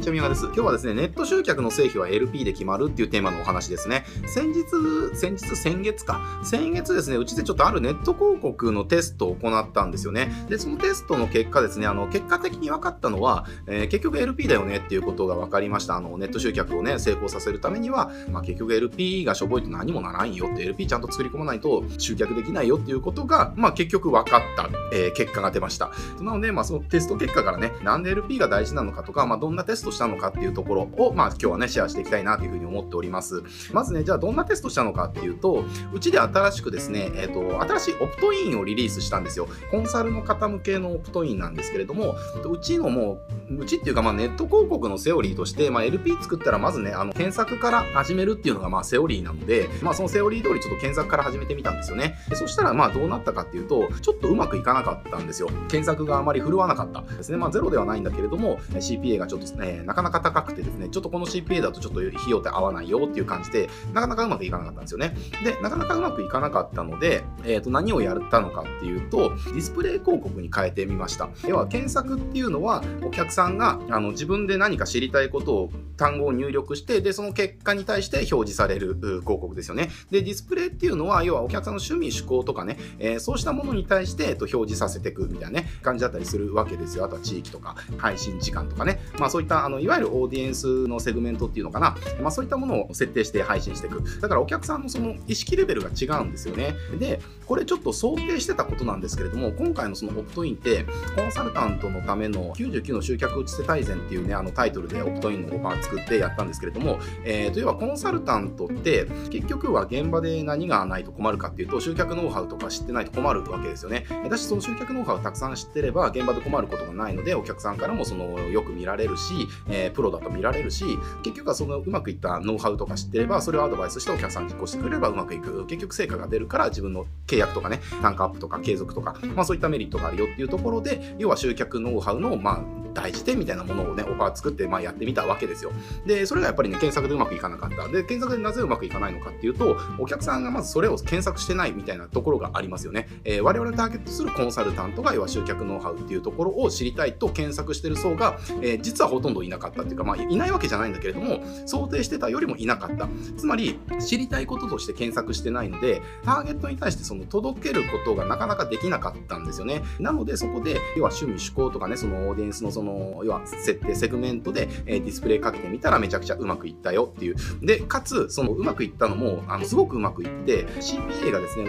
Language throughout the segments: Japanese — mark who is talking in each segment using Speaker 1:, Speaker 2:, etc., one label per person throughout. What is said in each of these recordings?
Speaker 1: にちは、みやです。今日はですね、ネット集客の成否は LP で決まるっていうテーマのお話ですね。先日、先日、先月か。先月ですね、うちでちょっとあるネット広告のテストを行ったんですよね。で、そのテストの結果ですね、あの、結果的に分かったのは、えー、結局 LP だよねっていうことが分かりました。あの、ネット集客をね、成功させるためには、まあ、結局 LP がしょぼいと何もならんよって、LP ちゃんと作り込まないと集客できないよっていうことが、まあ、結局分かった、えー、結果が出ました。なので、まあ、そのテスト結果からね、なんで LP が大事なのかとか、まあ、どんなテストしたのかっていうところを、まあ、今日はね、シェアしていきたいなというふうに思っております。まずね、じゃあどんなテストしたのかっていうと、うちで新しくですね、えっ、ー、と、新しいオプトインをリリースしたんですよ。コンサルの方向けのオプトインなんですけれども、うちのもう、うちっていうか、まあ、ネット広告のセオリーとして、まあ、LP 作ったらまずね、あの、検索から始めるっていうのが、まあ、セオリーなので、まあ、そのセオリー通りちょっと検索から始めてみたんですよね。そしたら、まあ、どうなったかっていうと、ちょっとうまくいかなかったんですよ。検索があまり振るわなかったですね。まあ、ゼロではないんだけれども、CPA がちょっと、ね、なかなか高くてですね、ちょっとこの CPA だとちょっと費用って合わないよっていう感じで、なかなかうまくいかなかったんですよね。で、なかなかうまくいかなかったので、えっ、ー、と、何をやったのかっていうと、ディスプレイ広告に変えてみました。要は、検索っていうのは、お客さんがあの自分で何か知りたいことを、単語を入力して、で、その結果に対して表示される広告ですよね。で、ディスプレイっていうのは、要はお客さんの趣味、趣向とかね、えー、そうしたものに対して、えっと、表示させていくみたいなね、感じだったりするわけですよ。あとは地域とか、配信時間とかね。まあそういった、の、いわゆるオーディエンスのセグメントっていうのかな。まあそういったものを設定して配信していく。だからお客さんのその意識レベルが違うんですよね。で、これちょっと想定してたことなんですけれども、今回のそのオプトインって、コンサルタントのための99の集客打ち手大全っていうね、あのタイトルでオプトインのオファー作ってやったんですけれども、えー、といえばコンサルタントって結局は現場で何がないと困るかっていうと、集客ノウハウとか知ってないと困るわけですよね。だし、その集客ノウハウをたくさん知ってれば、現場で困ることがないので、お客さんからもそのよく見られるし、えー、プロだと見られるし、結局はそのうまくいったノウハウとか知ってれば、それをアドバイスしてお客さんに実行してくれればうまくいく。結局成果が出るから自分の契約とかね、単価アップとか継続とか、まあそういったメリットがあるよっていうところで、要は集客ノウハウの、まあ、大事点みたいなものをね、オファー作って、まあ、やってみたわけですよ。で、それがやっぱりね、検索でうまくいかなかった。で、検索でなぜうまくいかないのかっていうと、お客さんがまずそれを検索してないみたいなところがありますよね。えー、我々のターゲットするコンサルタントが、要は集客ノウハウっていうところを知りたいと検索してる層が、えー、実はほとんどいなかったっていうか、まあ、いないわけじゃないんだけれども、想定してたよりもいなかった。つまり、知りたいこととして検索してないので、ターゲットに対してその届けることがなかなかできなかったんですよね。なので、そこで、要は趣味趣向とかね、そのオーディエンスのその、要は設定、セグメントで、え、ディスプレイかけてみたらめちゃくちゃうまくいったよっていう。で、かつ、そのうまくいったのも、あの、すごくうまくいって、CPA がですね、う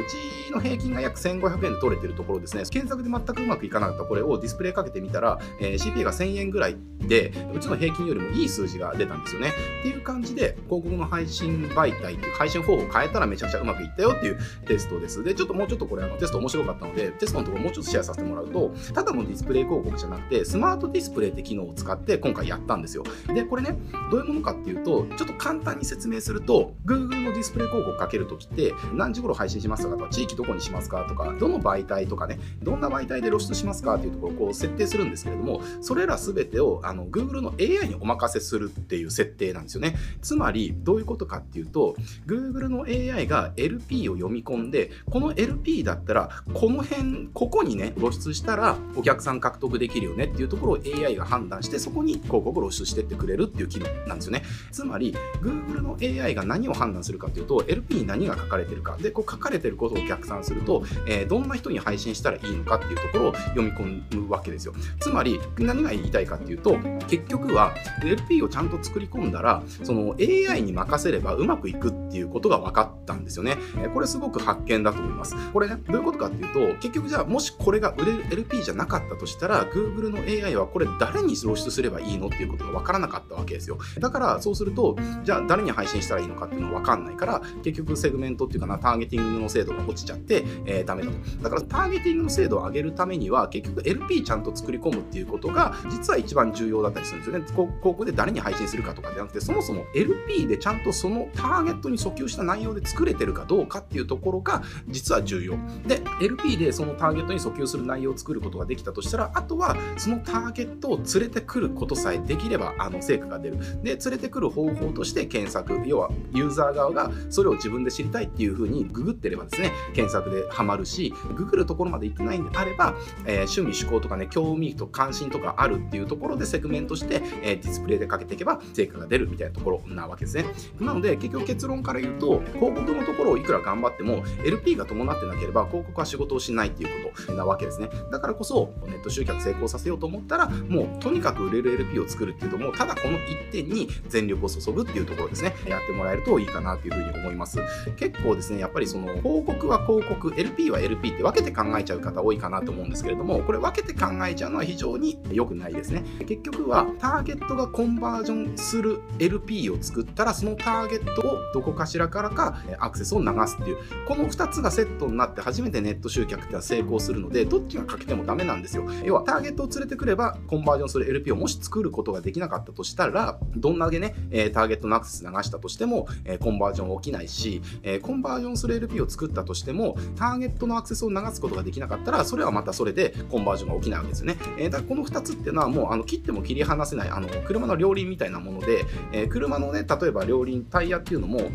Speaker 1: ちの平均が約1500円で取れてるところですね、検索で全くうまくいかなかったこれをディスプレイかけてみたら、えー、CPA が1000円ぐらいで、うちのの平均よりもいい数字が出たんですよね。っていう感じで、広告の配信媒体っていう配信方法を変えたらめちゃくちゃうまくいったよっていうテストです。で、ちょっともうちょっとこれあのテスト面白かったので、テストのところもうちょっとシェアさせてもらうと、ただのディスプレイ広告じゃなくて、スマートディスプレイって機能を使って今回やったんですよ。で、これね、どういうものかっていうと、ちょっと簡単に説明すると、Google のディスプレイ広告をかけるときって、何時頃配信しますかとか、地域どこにしますかとか、どの媒体とかね、どんな媒体で露出しますかっていうところをこう設定するんですけれども、それらすべてをあの Google の AI にお任せするっていう設定なんですよね。つまり、どういうことかっていうと、Google の AI が LP を読み込んで、この LP だったら、この辺、ここにね、露出したらお客さん獲得できるよねっていうところを AI が判断して、そこに広告露出してってくれるっていう機能なんですよね。つまり、Google の AI が何を判断するかっていうと、LP に何が書かれてるか。で、こう書かれてることを逆算すると、えー、どんな人に配信したらいいのかっていうところを読み込むわけですよ。つまり、何が言いたいかっていうと、結局は LP をちゃんと作り込んだら、その AI に任せればうまくいくっていうことが分かったんですよね。これすごく発見だと思います。これね、どういうことかっていうと、結局じゃあ、もしこれが売れる LP じゃなかったとしたら、Google の AI はこれ誰に露出すればいいのっていうことが分からなかったわけですよ。だから、そうすると、じゃあ誰に配信したらいいのかっていうのは分かんないから、結局セグメントっていうかな、ターゲティングの精度が落ちちゃって、えー、ダメだと。だから、ターゲティングの精度を上げるためには、結局 LP ちゃんと作り込むっていうことが、実は一番重要だったりするんですよね。広告で誰に配信するかとかじゃなくて、そもそも LP でちゃんとそのターゲットに訴求した内容で作れてるかどうかっていうところが、実は重要。で、LP でそのターゲットに訴求する内容を作ることができたとしたら、あとはそのターゲットを連れてくることさえできれば、あの成果が出る。で、連れてくる方法として検索、要はユーザー側がそれを自分で知りたいっていうふうにググってればですね、検索でハマるし、ググるところまで行ってないんであれば、えー、趣味、趣向とかね、興味と関心とかあるっていうところでセグメントして、で、えディスプレイでかけていけば成果が出るみたいなところなわけですね。なので、結局結論から言うと、広告のところをいくら頑張っても、LP が伴ってなければ、広告は仕事をしないっていうことなわけですね。だからこそ、ネット集客成功させようと思ったら、もうとにかく売れる LP を作るっていうと、もうただこの一点に全力を注ぐっていうところですね。やってもらえるといいかなというふうに思います。結構ですね、やっぱりその広告は広告、LP は LP って分けて考えちゃう方多いかなと思うんですけれども、これ分けて考えちゃうのは非常に良くないですね。結局はターゲットがコンバージョンする LP を作ったら、そのターゲットをどこかしらからかアクセスを流すっていう、この2つがセットになって初めてネット集客っては成功するので、どっちがかけてもダメなんですよ。要はターゲットを連れてくれば、コンバージョンする LP をもし作ることができなかったとしたら、どんだけね、ターゲットのアクセス流したとしても、コンバージョン起きないし、コンバージョンする LP を作ったとしても、ターゲットのアクセスを流すことができなかったら、それはまたそれでコンバージョンが起きないわけですよね。だからこの2つっていうのはもうあの切っても切り離せない、あの車の両輪みたいなもので、え車のね、例えば両輪、タイヤっていうのも、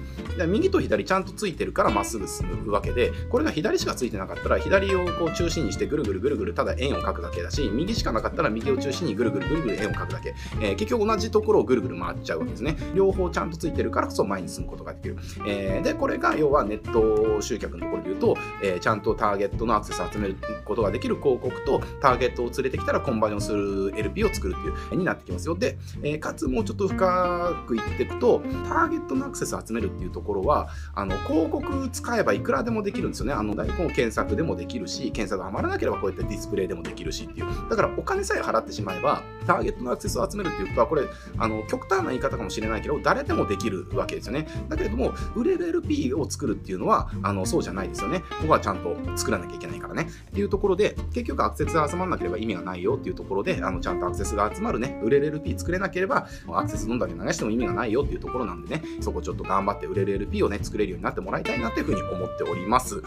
Speaker 1: 右と左ちゃんとついてるからまっすぐ進むわけで、これが左しかついてなかったら、左をこう中心にしてぐるぐるぐるぐるただ円を描くだけだし、右しかなかったら右を中心にぐるぐるぐるぐる円を描くだけ。えー、結局同じところをぐるぐる回っちゃうわけですね。両方ちゃんとついてるからこそ前に進むことができる。えー、で、これが要はネット集客のところで言うと、えー、ちゃんとターゲットのアクセスを集めることができる広告と、ターゲットを連れてきたらコンバージョンする LP を作るっていうになってきますよ。で、えー、かつもうちょっと深くいっていくと、ターゲットのアクセスを集めるっていうところは、あの広告使えばいくらでもできるんですよね。あの大根検索でもできるし、検索が余らなければこうやってディスプレイでもできるしっていう。だからお金さえ払ってしまえば、ターゲットのアクセスを集めるっていうことは、これ、あの極端な言い方かもしれないけど、誰でもできるわけですよね。だけれども、売れる LP を作るっていうのは、あのそうじゃないですよね。ここはちゃんと作らなきゃいけないからね。っていうところで、結局アクセスが集まらなければ意味がないよっていうところで、あのちゃんとアクセスが集まるね、売れる LP 作れなければ、アクセスどんだけ流しても意味がないよっていうところなんでね、そこちょっと頑張って売れる LP をね、作れるようになってもらいたいなっていうふうに思っております。